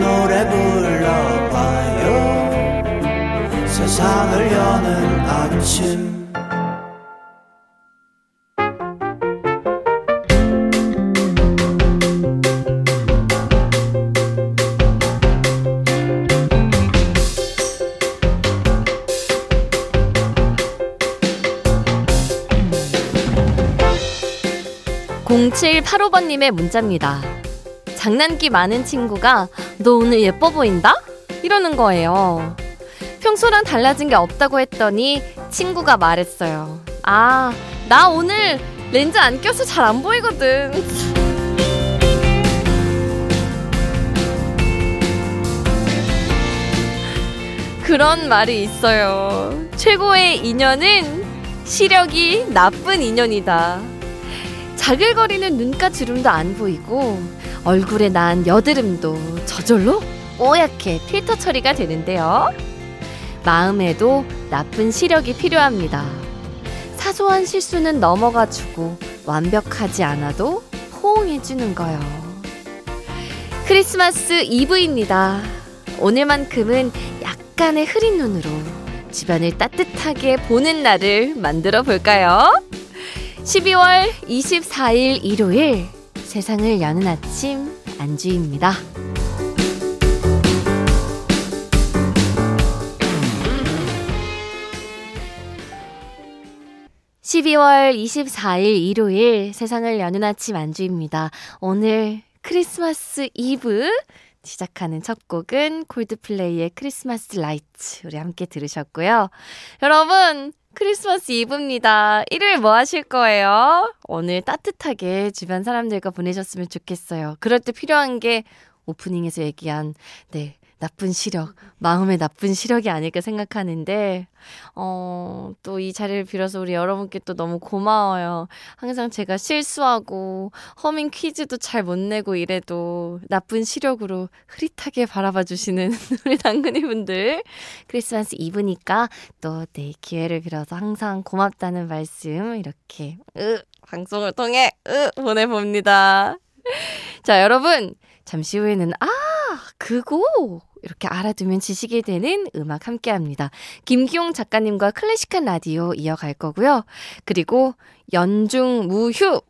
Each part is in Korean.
노래 불러봐요 세상을 여는 아침 0785번님의 문자입니다. 장난기 많은 친구가 너 오늘 예뻐 보인다? 이러는 거예요. 평소랑 달라진 게 없다고 했더니 친구가 말했어요. 아, 나 오늘 렌즈 안 껴서 잘 안 보이거든. 그런 말이 있어요. 최고의 인연은 시력이 나쁜 인연이다. 자글거리는 눈가 주름도 안 보이고 얼굴에 난 여드름도 저절로 뽀얗게 필터 처리가 되는데요. 마음에도 나쁜 시력이 필요합니다. 사소한 실수는 넘어가주고 완벽하지 않아도 포옹해주는 거요. 크리스마스 이브입니다. 오늘만큼은 약간의 흐린 눈으로 주변을 따뜻하게 보는 날을 만들어 볼까요? 12월 24일 일요일 세상을 여는 아침 안주입니다. 12월 24일 일요일 세상을 여는 아침 안주입니다. 오늘 크리스마스 이브 시작하는 첫 곡은 콜드플레이의 크리스마스 라이트 우리 함께 들으셨고요. 여러분 크리스마스 이브입니다. 일요일 뭐 하실 거예요? 오늘 따뜻하게 주변 사람들과 보내셨으면 좋겠어요. 그럴 때 필요한 게 오프닝에서 얘기한 네 나쁜 시력, 마음의 나쁜 시력이 아닐까 생각하는데, 어, 또 이 자리를 빌어서 우리 여러분께 또 너무 고마워요. 항상 제가 실수하고, 허밍 퀴즈도 잘 못 내고 이래도 나쁜 시력으로 흐릿하게 바라봐 주시는 우리 당근이 분들. 크리스마스 이브니까 또 네, 기회를 빌어서 항상 고맙다는 말씀 이렇게, 으, 방송을 통해, 으, 보내봅니다. 자, 여러분. 잠시 후에는, 아, 그거! 이렇게 알아두면 지식이 되는 음악 함께 합니다. 김기용 작가님과 클래식한 라디오 이어갈 거고요. 그리고 연중 무휴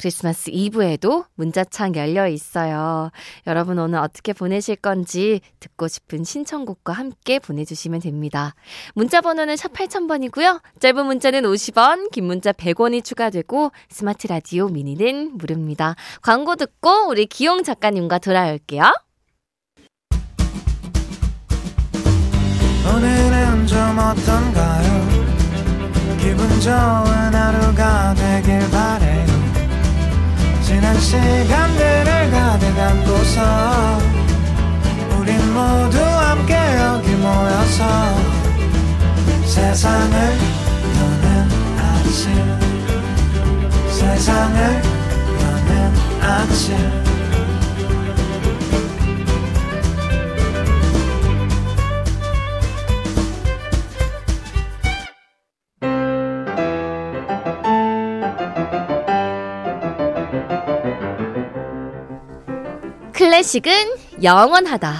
크리스마스 이브에도 문자창 열려 있어요. 여러분 오늘 어떻게 보내실 건지 듣고 싶은 신청곡과 함께 보내주시면 됩니다. 문자 번호는 샵 8000번이고요. 짧은 문자는 50원, 긴 문자 100원이 추가되고 스마트 라디오 미니는 무료입니다. 광고 듣고 우리 기용 작가님과 돌아올게요. 오늘은 좀 어떤가요? 기분 좋은 하루가 되길 바래요. 지난 시간들을 가득 안고서 우린 모두 함께 여기 모여서 세상을 여는 아침 세상을 여는 아침 클래식은 영원하다.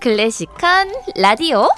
클래식한 라디오.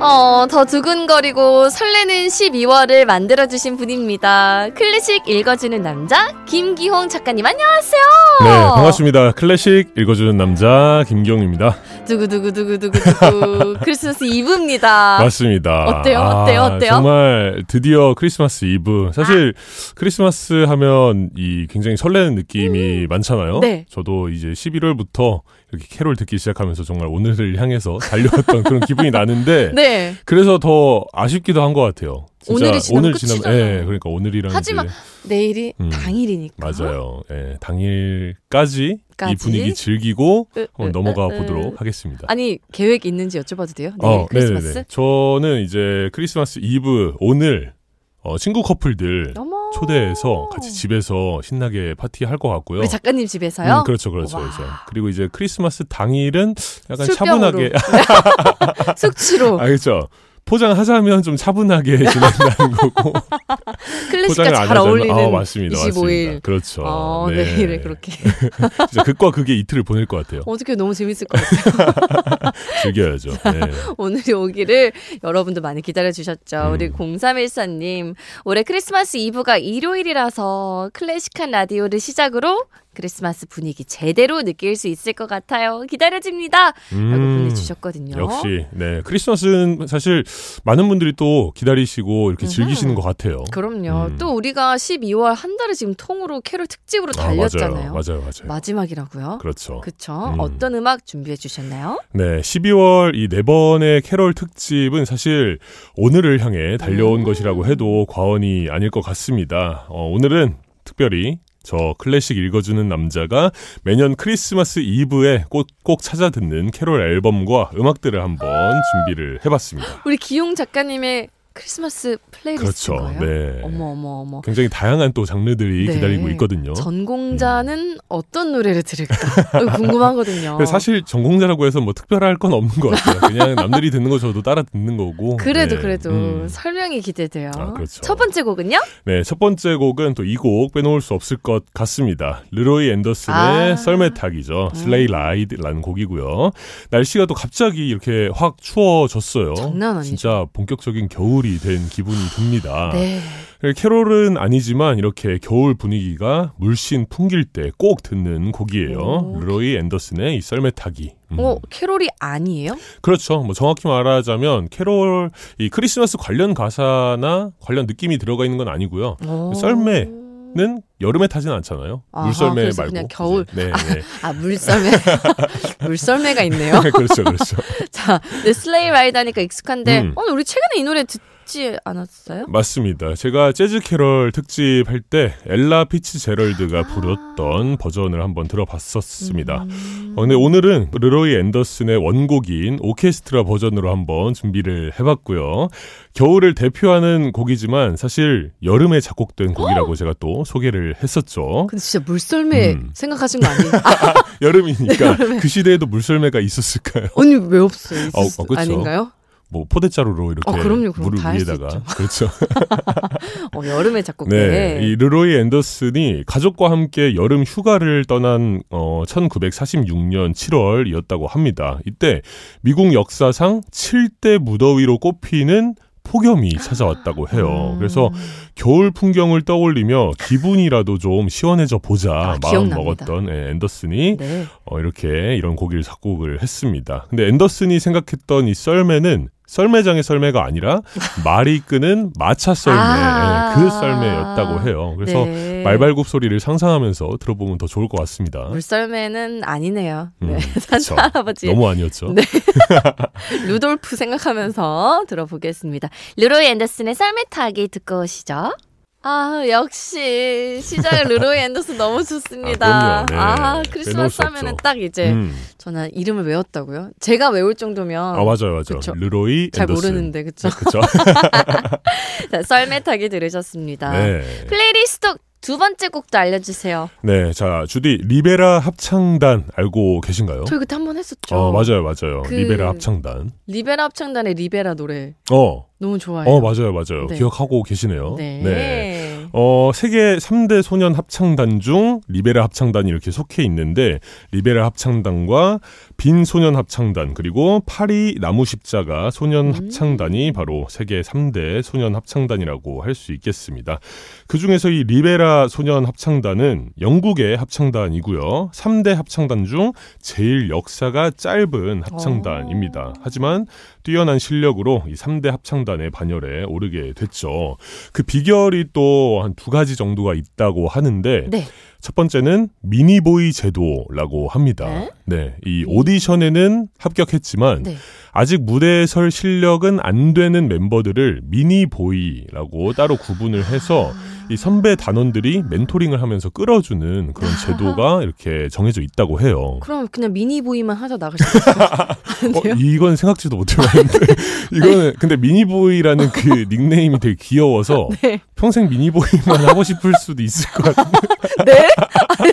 어, 더 두근거리고 설레는 12월을 만들어주신 분입니다. 클래식 읽어주는 남자, 김기홍 작가님, 안녕하세요. 네, 반갑습니다. 클래식 읽어주는 남자, 김기홍입니다. 두구두구두구두구두구. 크리스마스 이브입니다. 맞습니다. 어때요? 어때요? 아, 어때요? 정말 드디어 크리스마스 이브. 사실 아. 크리스마스 하면 이 굉장히 설레는 느낌이 많잖아요. 네. 저도 이제 11월부터 이렇게 캐롤 듣기 시작하면서 정말 오늘을 향해서 달려왔던 그런 기분이 나는데 네. 그래서 더 아쉽기도 한 것 같아요. 진짜 오늘이 지나면 오늘 끝이잖아요. 예, 그러니까 오늘이랑 하지만 이제 내일이 음. 당일이니까. 맞아요. 예, 당일까지 까지? 이 분위기 즐기고 으, 한번 으, 넘어가 으, 으. 보도록 하겠습니다. 아니 계획 있는지 여쭤봐도 돼요? 내일 크리스마스? 네네네. 저는 이제 크리스마스 이브 오늘 어, 친구 커플들 어머. 초대해서 같이 집에서 신나게 파티할 것 같고요. 우리 작가님 집에서요? 음, 그렇죠, 그렇죠, 와. 그렇죠. 그리고 이제 크리스마스 당일은 약간 술병으로. 차분하게, 숙취로 알겠죠. 포장하자면 좀 차분하게 지낸다는 거고 클래식과 잘 어울리는 아, 맞습니다, 25일. 맞습니다. 그렇죠. 어, 네. 내일을 그렇게 진짜 극과 극의 이틀을 보낼 것 같아요. 어떻게 너무 재밌을 것 같아요. 즐겨야죠. 네. 오늘이 오기를 여러분도 많이 기다려 주셨죠. 음. 우리 0314님 올해 크리스마스 이브가 일요일이라서 클래식한 라디오를 시작으로 크리스마스 분위기 제대로 느낄 수 있을 것 같아요. 기다려집니다. 라고 음, 보내주셨거든요. 역시 네 크리스마스는 사실 많은 분들이 또 기다리시고 이렇게 음흠. 즐기시는 것 같아요. 그럼요. 음. 또 우리가 12월 한 달을 지금 통으로 캐롤 특집으로 아, 달렸잖아요. 맞아요, 맞아요, 맞아요. 마지막이라고요. 그렇죠. 음. 어떤 음악 준비해 주셨나요? 네, 12월 이 네 번의 캐롤 특집은 사실 오늘을 향해 달려온 음. 것이라고 해도 과언이 아닐 것 같습니다. 어, 오늘은 특별히 저 클래식 읽어주는 남자가 매년 크리스마스 이브에 꼭, 꼭 찾아 듣는 캐롤 앨범과 음악들을 한번 준비를 해봤습니다. 우리 기홍 작가님의 크리스마스 playlist인 그렇죠. 네. 어머 어머 어머. 굉장히 다양한 또 장르들이 네. 기다리고 있거든요. 전공자는 어떤 노래를 들을까? 궁금하거든요. 사실 전공자라고 해서 뭐 특별할 건 없는 것 같아요. 그냥 남들이 듣는 거 저도 따라 듣는 거고. 그래도 네. 그래도 음. 설명이 기대돼요. 아, 그렇죠. 첫 번째 곡은요? 네, 첫 번째 곡은 또 이 곡 빼놓을 수 없을 것 같습니다. 르로이 앤더슨의 아. 썰매타기죠. 음. 슬레이 라이드라는 곡이고요. 날씨가 또 갑자기 이렇게 확 추워졌어요. 장난 아니죠. 진짜 본격적인 겨울이 된 기분이 듭니다. 네. 캐롤은 아니지만 이렇게 겨울 분위기가 물씬 풍길 때 꼭 듣는 곡이에요. 오. 르로이 앤더슨의 이 썰매 타기. 음. 어 캐롤이 아니에요? 그렇죠. 뭐 정확히 말하자면 캐롤 이 크리스마스 관련 가사나 관련 느낌이 들어가 있는 건 아니고요. 오. 썰매 는 여름에 타진 않잖아요. 아하, 물썰매 말고 그냥 겨울. 네, 네. 아 물썰매 물썰매가 있네요. 그렇죠, 그렇죠. 자, 네, Sleigh Ride 하니까 익숙한데 음. 어, 우리 최근에 이 노래 듣 지 않았어요? 맞습니다. 제가 재즈 캐럴 특집 할 때 엘라 피츠제럴드가 아. 불렀던 버전을 한번 들어봤었습니다. 음. 어, 근데 오늘은 르로이 앤더슨의 원곡인 오케스트라 버전으로 한번 준비를 해봤고요. 겨울을 대표하는 곡이지만 사실 여름에 작곡된 곡이라고 제가 또 소개를 했었죠. 근데 진짜 물썰매 음. 생각하신 거 아니에요? 아, 여름이니까 그 시대에도 물썰매가 있었을까요? 언니 왜 없어요? 어, 수- 어, 그쵸. 아닌가요? 뭐 포대자루로 이렇게 어, 그럼요. 그럼 물을 위에다가. 그렇죠. 어, 여름에 작곡돼. 네, 이 르로이 앤더슨이 가족과 함께 여름 휴가를 떠난 어 1946년 7월이었다고 합니다. 이때 미국 역사상 7대 무더위로 꼽히는 폭염이 찾아왔다고 해요. 음. 그래서 겨울 풍경을 떠올리며 기분이라도 좀 시원해져 보자 아, 마음 기억납니다. 먹었던 예, 앤더슨이 네. 어, 이렇게 이런 곡을 작곡을 했습니다. 근데 앤더슨이 생각했던 이 썰매는 썰매장의 썰매가 아니라 말이 끄는 마차 썰매 아. 예, 그 썰매였다고 해요. 그래서 네. 말발굽 소리를 상상하면서 들어보면 더 좋을 것 같습니다. 물썰매는 아니네요. 음, 네. 산타 할아버지 너무 아니었죠. 네. 루돌프 생각하면서 들어보겠습니다. 르로이 앤더슨의 썰매 타기 듣고 오시죠. 아 역시 시작을 르로이 앤더슨 너무 좋습니다. 아. 네. 아, 크리스마스 수 하면은. 딱 이제 음. 저는 이름을 외웠다고요. 제가 외울 정도면 아 맞아요, 맞아요. 그쵸. 르로이 잘 앤더슨. 모르는데 그쵸? 그렇죠. 자, 썰매 타기 들으셨습니다. 네. 플레이리스트 두 번째 곡도 알려주세요. 네, 자 주디 리베라 합창단 알고 계신가요? 저희 그때 한 번 했었죠. 어 맞아요, 맞아요. 그- 리베라 합창단. 리베라 합창단의 리베라 노래 어, 너무 좋아해요. 어 맞아요, 맞아요. 네. 기억하고 계시네요. 네. 어, 세계 3대 소년 합창단 중 리베라 합창단이 이렇게 속해 있는데 리베라 합창단과 빈 소년 합창단 그리고 파리 나무 십자가 소년 음. 합창단이 바로 세계 3대 소년 합창단이라고 할 수 있겠습니다. 그 중에서 이 리베라 소년 합창단은 영국의 합창단이고요. 3대 합창단 중 제일 역사가 짧은 합창단입니다. 하지만 뛰어난 실력으로 이 3대 합창단의 반열에 오르게 됐죠. 그 비결이 또 한 두 가지 정도가 있다고 하는데 네. 첫 번째는 미니보이 제도라고 합니다. 네? 네. 이 오디션에는 합격했지만 네. 아직 무대에 설 실력은 안 되는 멤버들을 미니보이라고 따로 구분을 해서 이 선배 단원들이 멘토링을 하면서 끌어주는 그런 제도가 이렇게 정해져 있다고 해요. 그럼 그냥 미니보이만 하자 나갈 수 있어요. 어, 이건 생각지도 못해봤는데 이거는 근데 미니보이라는 그 닉네임이 되게 귀여워서 네. 평생 미니보이만 하고 싶을 수도 있을 것 같은데 네? 아니,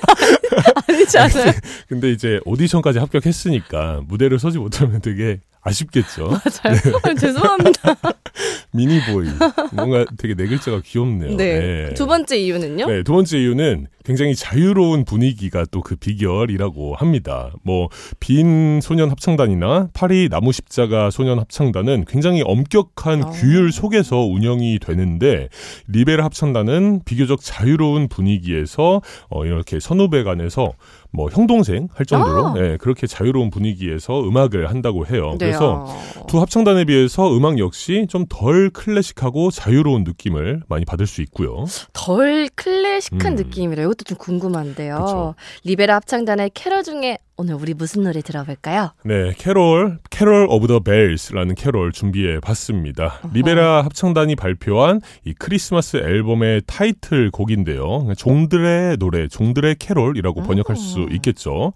아니지 않아요? 근데 이제 오디션까지 합격했으니까 무대를 서지 못하면 되게 아쉽겠죠. 맞아요. 아니, 죄송합니다. 미니보이 뭔가 되게 네 글자가 귀엽네요. 네. 두 번째 이유는요? 네, 두 번째 이유는 굉장히 자유로운 분위기가 또 그 비결이라고 합니다. 뭐, 빈 소년 합창단이나 파리 나무 십자가 소년 합창단은 굉장히 엄격한 어. 규율 속에서 운영이 되는데, 리베라 합창단은 비교적 자유로운 분위기에서, 어, 이렇게 선후배 간에서 뭐, 형동생 할 정도로, 아. 예, 그렇게 자유로운 분위기에서 음악을 한다고 해요. 네, 그래서 어. 두 합창단에 비해서 음악 역시 좀 덜 클래식하고 자유로운 느낌을 많이 받을 수 있고요. 덜 클래식한 음. 느낌이라 이것도 좀 궁금한데요. 그쵸. 리베라 합창단의 캐럴 중에 오늘 우리 무슨 노래 들어볼까요? 네, 캐롤, Carol of the Bells라는 캐롤 준비해 봤습니다. 리베라 합창단이 발표한 이 크리스마스 앨범의 타이틀 곡인데요. 종들의 노래, 종들의 캐롤이라고 번역할 수 있겠죠.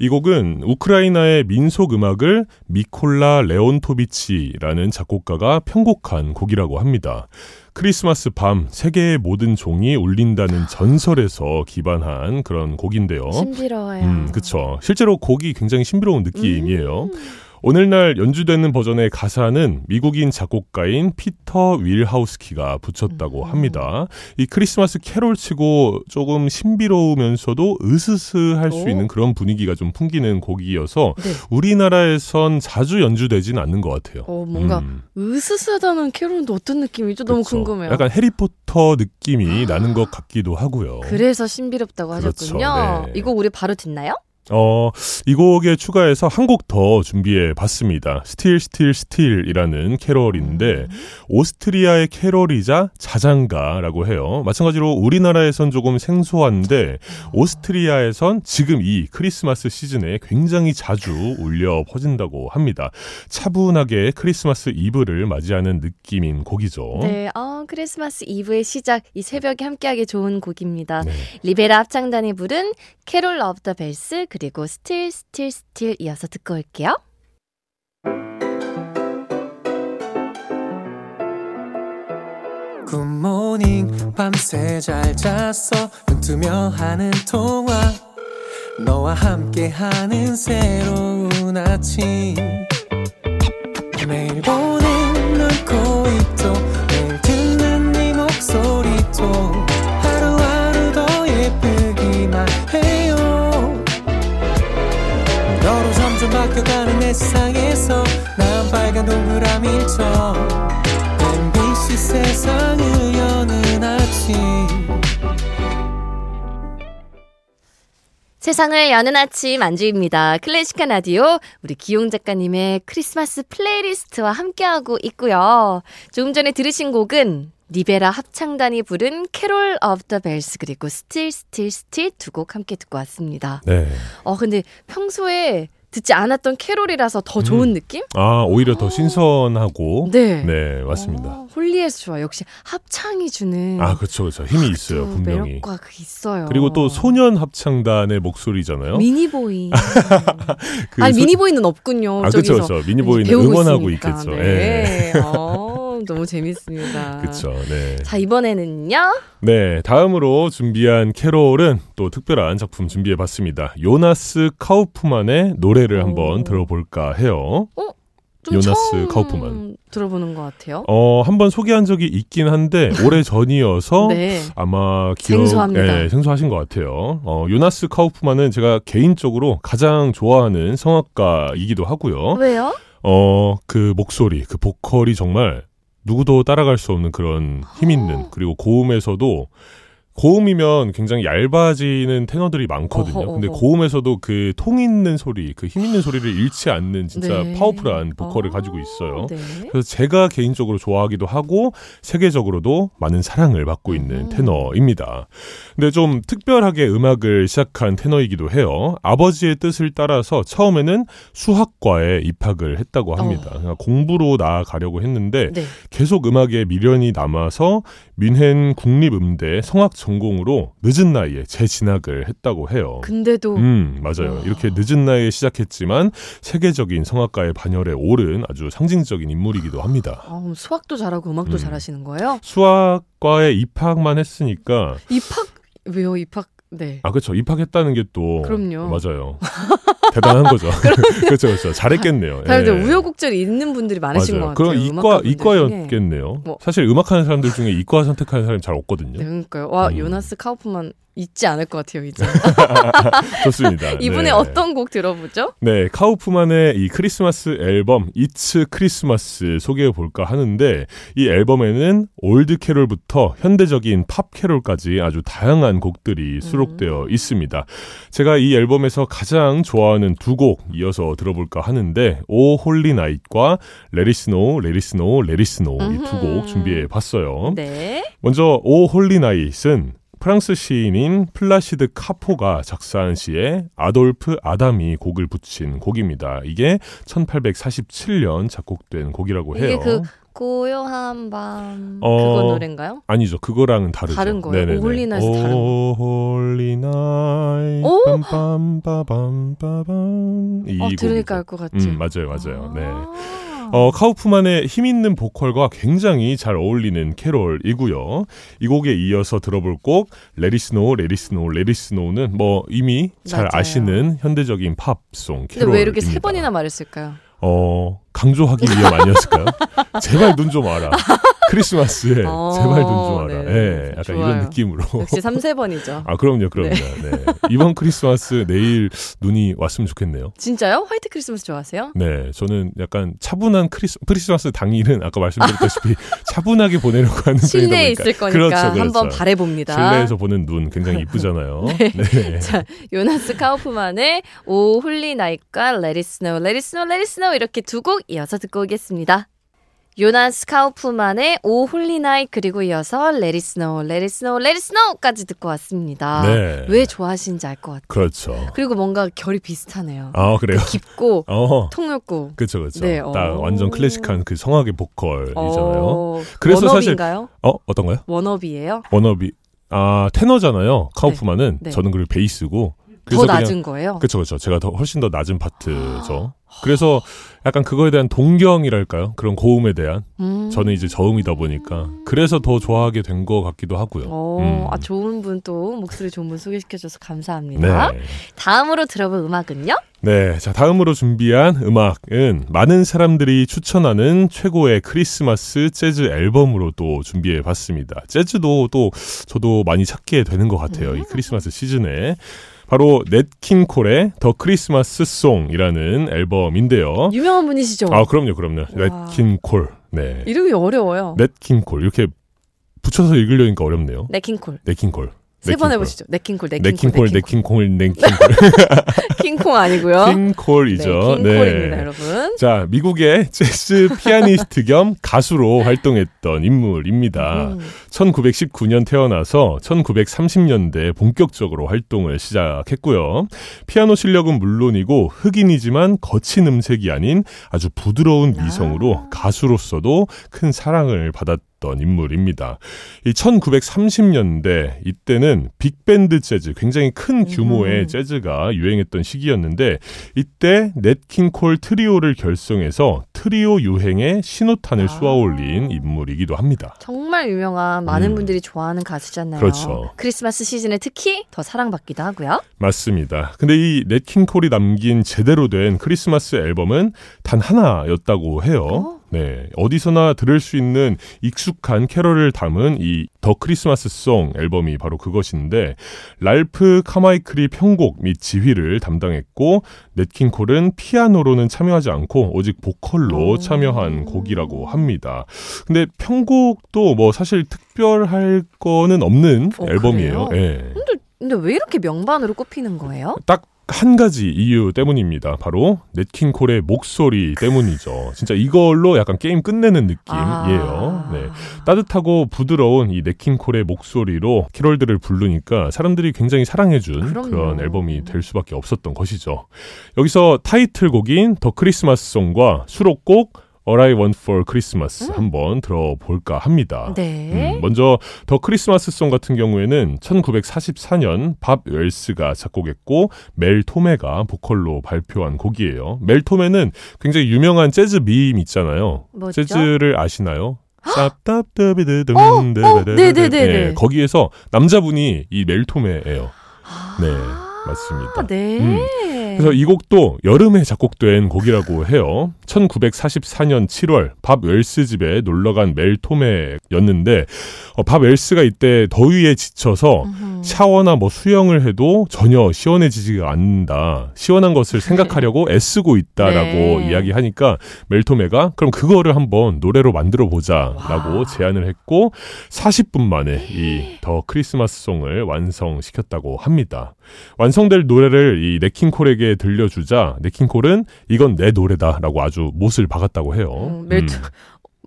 이 곡은 우크라이나의 민속 음악을 미콜라 레온토비치라는 작곡가가 편곡한 곡이라고 합니다. 크리스마스 밤 세계의 모든 종이 울린다는 전설에서 기반한 그런 곡인데요. 신비로워요. 음, 그쵸. 실제로 곡이 굉장히 신비로운 느낌이에요. 오늘날 연주되는 버전의 가사는 미국인 작곡가인 피터 윌하우스키가 붙였다고 음. 합니다. 이 크리스마스 캐롤치고 조금 신비로우면서도 으스스할 수 오. 있는 그런 분위기가 좀 풍기는 곡이어서 네. 우리나라에선 자주 연주되진 않는 것 같아요. 어, 뭔가 음, 으스스하다는 캐롤은 또 어떤 느낌이죠? 너무 그쵸. 궁금해요. 약간 해리포터 느낌이 나는 것 같기도 하고요. 그래서 신비롭다고 그렇죠. 하셨군요. 네. 이거 우리 바로 듣나요? 어, 이 곡에 추가해서 한 곡 더 준비해 봤습니다. Still Still Still이라는 캐럴인데 오스트리아의 캐럴이자 자장가라고 해요. 마찬가지로 우리나라에선 조금 생소한데 오스트리아에선 지금 이 크리스마스 시즌에 굉장히 자주 울려 퍼진다고 합니다. 차분하게 크리스마스 이브를 맞이하는 느낌인 곡이죠. 네, 어, 크리스마스 이브의 시작, 이 새벽에 함께하기 좋은 곡입니다. 네. 리베라 합창단이 부른 Carol of the Bells 그리고 Still Still Still 이어서 듣고 올게요. Good morning 밤새 잘 잤어 눈 뜨며 하는 통화 너와 함께하는 새로운 아침 매일 세상에서 난 빨간 동그라미처럼 MBC 세상을 여는 아침 세상을 여는 아침 안주희입니다. 클래식한 라디오 우리 김기홍 작가님의 크리스마스 플레이리스트와 함께하고 있고요. 조금 전에 들으신 곡은 리베라 합창단이 부른 Carol of the Bells 그리고 Still Still Still 두 곡 함께 듣고 왔습니다. 네. 어 근데 평소에 듣지 않았던 캐롤이라서 더 좋은 느낌? 아, 오히려 더 신선하고 네. 네, 맞습니다. 어, holy해서 좋아. 역시 합창이 주는 아, 그렇죠, 그렇죠. 힘이 있어요, 또 분명히. 매력과 그 있어요. 그리고 또 소년 합창단의 목소리잖아요. 미니보이. 그 아니 소- 미니보이는 없군요. 아, 그렇죠, 그렇죠. 미니보이는 응원하고 있으니까. 있겠죠. 네. 어, 너무 재밌습니다. 그렇죠. 네. 자 이번에는요. 네, 다음으로 준비한 캐롤은 또 특별한 작품 준비해 봤습니다. 요나스 카우프만의 노래를 오. 한번 들어볼까 해요. 좀 요나스 카우프만. 들어보는 것 같아요. 어, 한번 소개한 적이 있긴 한데 오래 전이어서 네. 아마 기억 생소합니다. 예, 생소하신 것 같아요. 어, 요나스 카우프만은 제가 개인적으로 가장 좋아하는 성악가이기도 하고요. 왜요? 어, 그 목소리, 그 보컬이 정말 누구도 따라갈 수 없는 그런 힘 있는 그리고 고음에서도 고음이면 굉장히 얇아지는 테너들이 많거든요. 어허, 근데 어허. 고음에서도 그 통 있는 소리, 그 힘 있는 소리를 잃지 않는 진짜 네. 파워풀한 보컬을 아, 가지고 있어요. 네. 그래서 제가 개인적으로 좋아하기도 하고 세계적으로도 많은 사랑을 받고 있는 음. 테너입니다. 근데 좀 특별하게 음악을 시작한 테너이기도 해요. 아버지의 뜻을 따라서 처음에는 수학과에 입학을 했다고 합니다. 그러니까 공부로 나아가려고 했는데 네. 계속 음악에 미련이 남아서 뮌헨 국립음대 성악 전공으로 늦은 나이에 재진학을 했다고 해요. 근데도 음, 맞아요. 와. 이렇게 늦은 나이에 시작했지만 세계적인 성악가의 반열에 오른 아주 상징적인 인물이기도 합니다. 아, 수학도 잘하고 음악도 음. 잘하시는 거예요? 수학과에 입학만 했으니까 입학 왜요? 입학 네. 아 그렇죠. 입학했다는 게 또 그럼요. 맞아요. 대단한 거죠. 그렇죠, 그렇죠. 잘했겠네요. 다들 예. 우여곡절이 있는 분들이 많으신 맞아요. 것 같아요. 그럼 이과. 이과였겠네요. 뭐. 사실 음악하는 사람들 중에 이과 선택하는 사람이 잘 없거든요. 네, 그러니까요. 와 음. 요나스 카우프만 잊지 않을 것 같아요 이제. 좋습니다. 이분의 네. 어떤 곡 들어보죠? 네, 카우프만의 이 크리스마스 앨범 It's Christmas 소개해 볼까 하는데 이 앨범에는 old 캐롤부터 현대적인 팝 캐롤까지 아주 다양한 곡들이 수록되어 있습니다. 제가 이 앨범에서 가장 좋아하는 두 곡 이어서 들어볼까 하는데 오 홀리 나잇과 레리스노 레리스노 레리스노 이 두 곡. 준비해 봤어요. 네. 먼저 O Holy Night은 프랑스 시인인 플라시드 카포가 작사한 시에 아돌프 아담이 곡을 붙인 곡입니다. 이게 1847년 작곡된 곡이라고 해요. 이게 그 고요한 밤 어, 그거 노래인가요? 아니죠. 그거랑은 다르죠. 다른 거예요? 네네네. O Holy Night은 다른 거. O Holy Night 오? 빰빰빠밤빠밤 이 어. 들으니까 알 것 같지. 음, 맞아요. 맞아요. 네. 아. 어, 카우프만의 힘 있는 보컬과 굉장히 잘 어울리는 캐롤이고요. 이 곡에 이어서 들어볼 곡 레리스노 레리스노 레리스노는 뭐 이미 잘 맞아요. 아시는 현대적인 팝송 근데 캐롤입니다. 왜 이렇게 세 번이나 말했을까요? 어, 강조하기 위함 아니었을까요? 제발 눈좀 와라. 크리스마스에 어, 제발 눈좀 와라. 네. 예, 약간 좋아요. 이런 느낌으로. 역시 3, 세 번이죠. 아, 그럼요, 그럼요. 네. 이번 크리스마스 내일 눈이 왔으면 좋겠네요. 진짜요? 화이트 크리스마스 좋아하세요? 네, 저는 약간 차분한 크리스, 크리스마스 당일은 아까 말씀드렸다시피 차분하게 보내려고 하는 실내에. 있을 거니까 그렇죠, 그렇죠. 한번 바래봅니다. 실내에서 보는 눈 굉장히 이쁘잖아요. 네. 자, 요나스 카우프만의 O Holy Night과 Let It Snow, Let It Snow, Let It Snow 이렇게 두 곡 이어서 듣고 오겠습니다. 요나스 카우프만의 O Holy Night 그리고 이어서 Let It Snow, Let It Snow, Let It Snow까지 듣고 왔습니다. 네. 왜 좋아하시는지 알 것 같아요. 그렇죠. 그리고 뭔가 결이 비슷하네요. 아, 그래요? 깊고 어. 통역고. 그렇죠, 그렇죠. 네, 딱 어. 완전 클래식한 그 성악의 보컬이잖아요. 어, 그래서 사실- 워너비인가요? 어, 어떤가요? 워너비예요? 워너비. 아, 테너잖아요. 카우프만은. 네. 저는 그리고 베이스고. 더 낮은 거예요? 그렇죠, 그렇죠. 제가 더 훨씬 더 낮은 파트죠. 그래서 약간 그거에 대한 동경이랄까요? 그런 고음에 대한. 음. 저는 이제 저음이다 보니까 그래서 더 좋아하게 된 것 같기도 하고요. 어, 음. 아 좋은 분 또 목소리 좋은 분 소개시켜줘서 감사합니다. 네. 다음으로 들어볼 음악은요? 네. 자, 다음으로 준비한 음악은 많은 사람들이 추천하는 최고의 크리스마스 재즈 앨범으로 또 준비해 봤습니다. 재즈도 또 저도 많이 찾게 되는 것 같아요. 이 크리스마스 시즌에. 바로 넷킹콜의 더 크리스마스 송이라는 앨범인데요. 유명한 분이시죠? 아, 그럼요, 그럼요. 와. 넷킹콜. 네. 이름이 어려워요. 넷킹콜. 이렇게 붙여서 읽으려니까 어렵네요. 네킹콜. 넷킹콜. 세 번. 해보시죠. 네킹콜, 네킹콜, 네킹콜, 네킹콜, 네킹콜. 킹콩 아니고요. 킹콜이죠. 네, 킹콜입니다, 여러분. 자, 미국의 재즈 피아니스트 겸 가수로 활동했던 인물입니다. 음. 1919년 태어나서 1930년대 본격적으로 활동을 시작했고요. 피아노 실력은 물론이고 흑인이지만 거친 음색이 아닌 아주 부드러운 미성으로 가수로서도 큰 사랑을 받았던 인물입니다. 이 1930년대 이때는 빅밴드 재즈 굉장히 큰 규모의 음. 재즈가 유행했던 시기였는데 이때 냇 킹 콜 트리오를 결성해서 트리오 유행의 신호탄을 아. 쏘아올린 인물이기도 합니다. 정말 유명한 많은 음. 분들이 좋아하는 가수잖아요. 그렇죠. 크리스마스 시즌에 특히 더 사랑받기도 하고요. 맞습니다. 근데 이 넷킹콜이 남긴 제대로 된 크리스마스 앨범은 단 하나였다고 해요. 어? 네. 어디서나 들을 수 있는 익숙한 캐럴을 담은 이 더 크리스마스 송 앨범이 바로 그것인데 랄프 카마이클이 편곡 및 지휘를 담당했고 넷킹 콜은 피아노로는 참여하지 않고 오직 보컬로 오. 참여한 곡이라고 합니다. 근데 편곡도 뭐 사실 특별할 거는 없는 어, 앨범이에요. 예. 근데, 근데 왜 이렇게 명반으로 꼽히는 거예요? 딱 한 가지 이유 때문입니다. 바로 넷킹콜의 목소리 때문이죠. 진짜 이걸로 약간 게임 끝내는 느낌이에요. 아. 네. 따뜻하고 부드러운 이 넷킹콜의 목소리로 캐롤들을 부르니까 사람들이 굉장히 사랑해준 그럼요. 그런 앨범이 될 수밖에 없었던 것이죠. 여기서 타이틀곡인 더 크리스마스 송과 수록곡 All I Want for Christmas 한번 들어볼까 합니다. 음. 네. 음, 먼저 더 크리스마스 송 같은 경우에는 1944년 밥 웰스가 작곡했고 멜 토메가 보컬로 발표한 곡이에요. 멜 토메는 굉장히 유명한 재즈 밈 있잖아요. 뭐죠? 재즈를 아시나요? 쌉답답이드듬 어, 어, 네네네네. 네, 거기에서 남자분이 이 멜토메예요. 네, 맞습니다. 아, 네. 음. 그래서 이 곡도 여름에 작곡된 곡이라고 해요. 1944년 7월 밥 웰스 집에 놀러간 멜 토메였는데 어, 밥 웰스가 이때 더위에 지쳐서 음흠. 샤워나 뭐 수영을 해도 전혀 시원해지지가 않는다. 시원한 것을 생각하려고 애쓰고 있다라고 네. 이야기하니까 멜 토메가 그럼 그거를 한번 노래로 만들어 보자라고 와. 제안을 했고 40분 만에 이 더 크리스마스 송을 완성시켰다고 합니다. 완성될 노래를 이 네킹콜에게 들려주자 네킹콜은 이건 내 노래다라고 아주 못을 박았다고 해요. 음, 멜 토-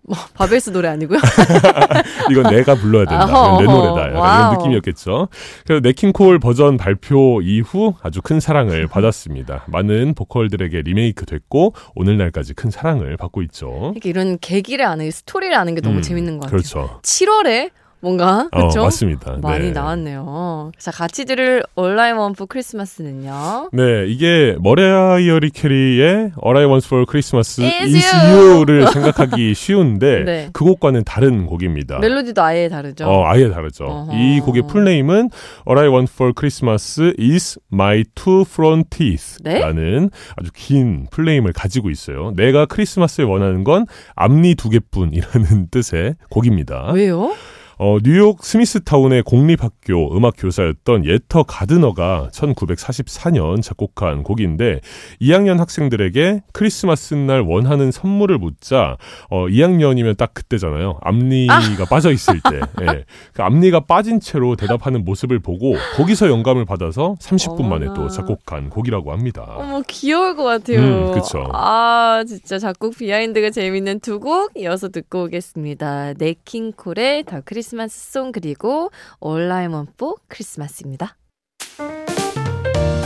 뭐, 밥 웰스 노래 아니고요? 이건 내가 불러야 된다. 이건 내 노래다. 이런 느낌이었겠죠. 그래서 냇 킹 콜 버전 발표 이후 아주 큰 사랑을 받았습니다. 많은 보컬들에게 리메이크 됐고 오늘날까지 큰 사랑을 받고 있죠. 이렇게 이런 계기를 아는 스토리를 아는 게 너무 음, 재밌는 것 같아요. 그렇죠. 7월에 뭔가 어, 그렇죠? 맞습니다. 많이 네. 나왔네요. 자, 같이 들을 온라인 원프 크리스마스는요. 네, 이게 머라이어 캐리의 All I Want for Christmas Is Is You. You를 생각하기 쉬운데 네. 그 곡과는 다른 곡입니다. 멜로디도 아예 다르죠. 어, 아예 다르죠. 어허. 이 곡의 풀네임은 All I Want for Christmas is My Two Front Teeth 네? 라는 아주 긴 풀네임을 가지고 있어요. 내가 크리스마스에 원하는 건 앞니 두 개뿐이라는 뜻의 곡입니다. 왜요? 어, 뉴욕 스미스타운의 공립학교 음악 교사였던 예터 가드너가 1944년 작곡한 곡인데 2학년 학생들에게 크리스마스 날 원하는 선물을 묻자 어, 2학년이면 딱 그때잖아요. 앞니가 빠져 있을 때. 예. 그 앞니가 빠진 채로 대답하는 모습을 보고 거기서 영감을 받아서 30분 만에 또 어머나. 작곡한 곡이라고 합니다. 어머 귀여울 것 같아요. 음, 그쵸. 아 진짜 작곡 비하인드가 재밌는 두 곡 이어서 듣고 오겠습니다. 냇 킹 콜의 The Christmas Song 그리고 All I Want for Christmas입니다.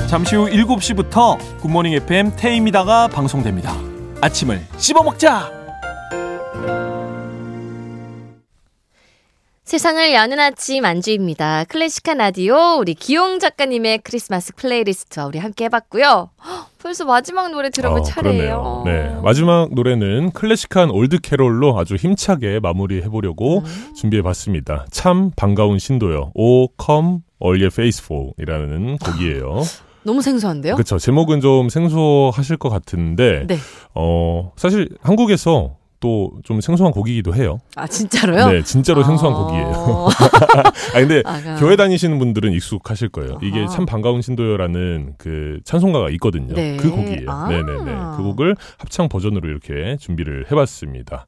잠시 후 7시부터 굿모닝 FM 테이입니다가 방송됩니다. 아침을 씹어먹자! 세상을 여는 아침 안주희입니다. 클래식한 라디오 우리 기홍 작가님의 크리스마스 플레이리스트와 우리 함께 해봤고요. 헉, 벌써 마지막 노래 들어볼 어, 차례예요. 그러네요. 네. 마지막 노래는 클래식한 올드 캐롤로 아주 힘차게 마무리해 보려고 음. 준비해 봤습니다. 참 반가운 신도요. O Come All Ye Faithful이라는 곡이에요. 너무 생소한데요? 그렇죠. 제목은 좀 생소하실 것 같은데 네. 어, 사실 한국에서 또 좀 생소한 곡이기도 해요. 아 진짜로요? 네, 진짜로 생소한 아. 곡이에요. 아 근데 아가. 교회 다니시는 분들은 익숙하실 거예요. 이게 아하. 참 반가운 신도요라는 그 찬송가가 있거든요. 네. 그 곡이에요. 아. 네네네. 그 곡을 합창 버전으로 이렇게 준비를 해봤습니다.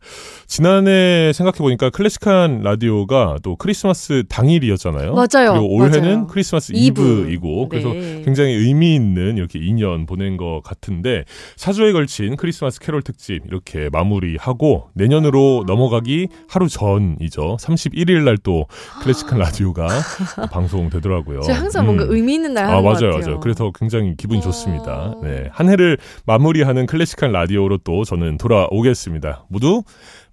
지난해 생각해 보니까 클래식한 라디오가 또 크리스마스 당일이었잖아요. 맞아요. 그리고 올해는 맞아요. 크리스마스 이브. 이브이고 그래서 네. 굉장히 의미 있는 이렇게 2년 보낸 것 같은데 4주에 걸친 크리스마스 캐롤 특집 이렇게 마무리하고 내년으로 넘어가기 하루 전이죠. 31일 날 또 클래식한 라디오가 방송되더라고요. 저 항상 뭔가 음. 의미 있는 날 하는 아, 것 맞아요, 같아요. 맞아요. 그래서 굉장히 기분이 어. 좋습니다. 네. 한 해를 마무리하는 클래식한 라디오로 또 저는 돌아오겠습니다. 모두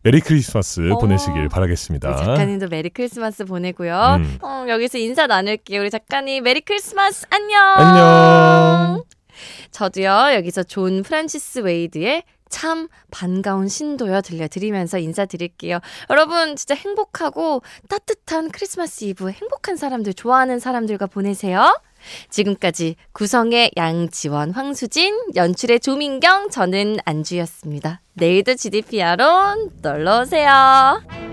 메리 크리스마스 어. 보내시길 바라겠습니다. 작가님도 메리 크리스마스 보내고요. 음. 어, 여기서 인사 나눌게요. 우리 작가님 메리 크리스마스 안녕. 안녕. 저도요 여기서 존 프란시스 웨이드의 참 반가운 신도요 들려드리면서 인사드릴게요. 여러분 진짜 행복하고 따뜻한 크리스마스 이브 행복한 사람들 좋아하는 사람들과 보내세요. 지금까지 구성의 양지원, 황수진, 연출의 조민경, 저는 안주희였습니다. 내일도 GDPR로 놀러오세요.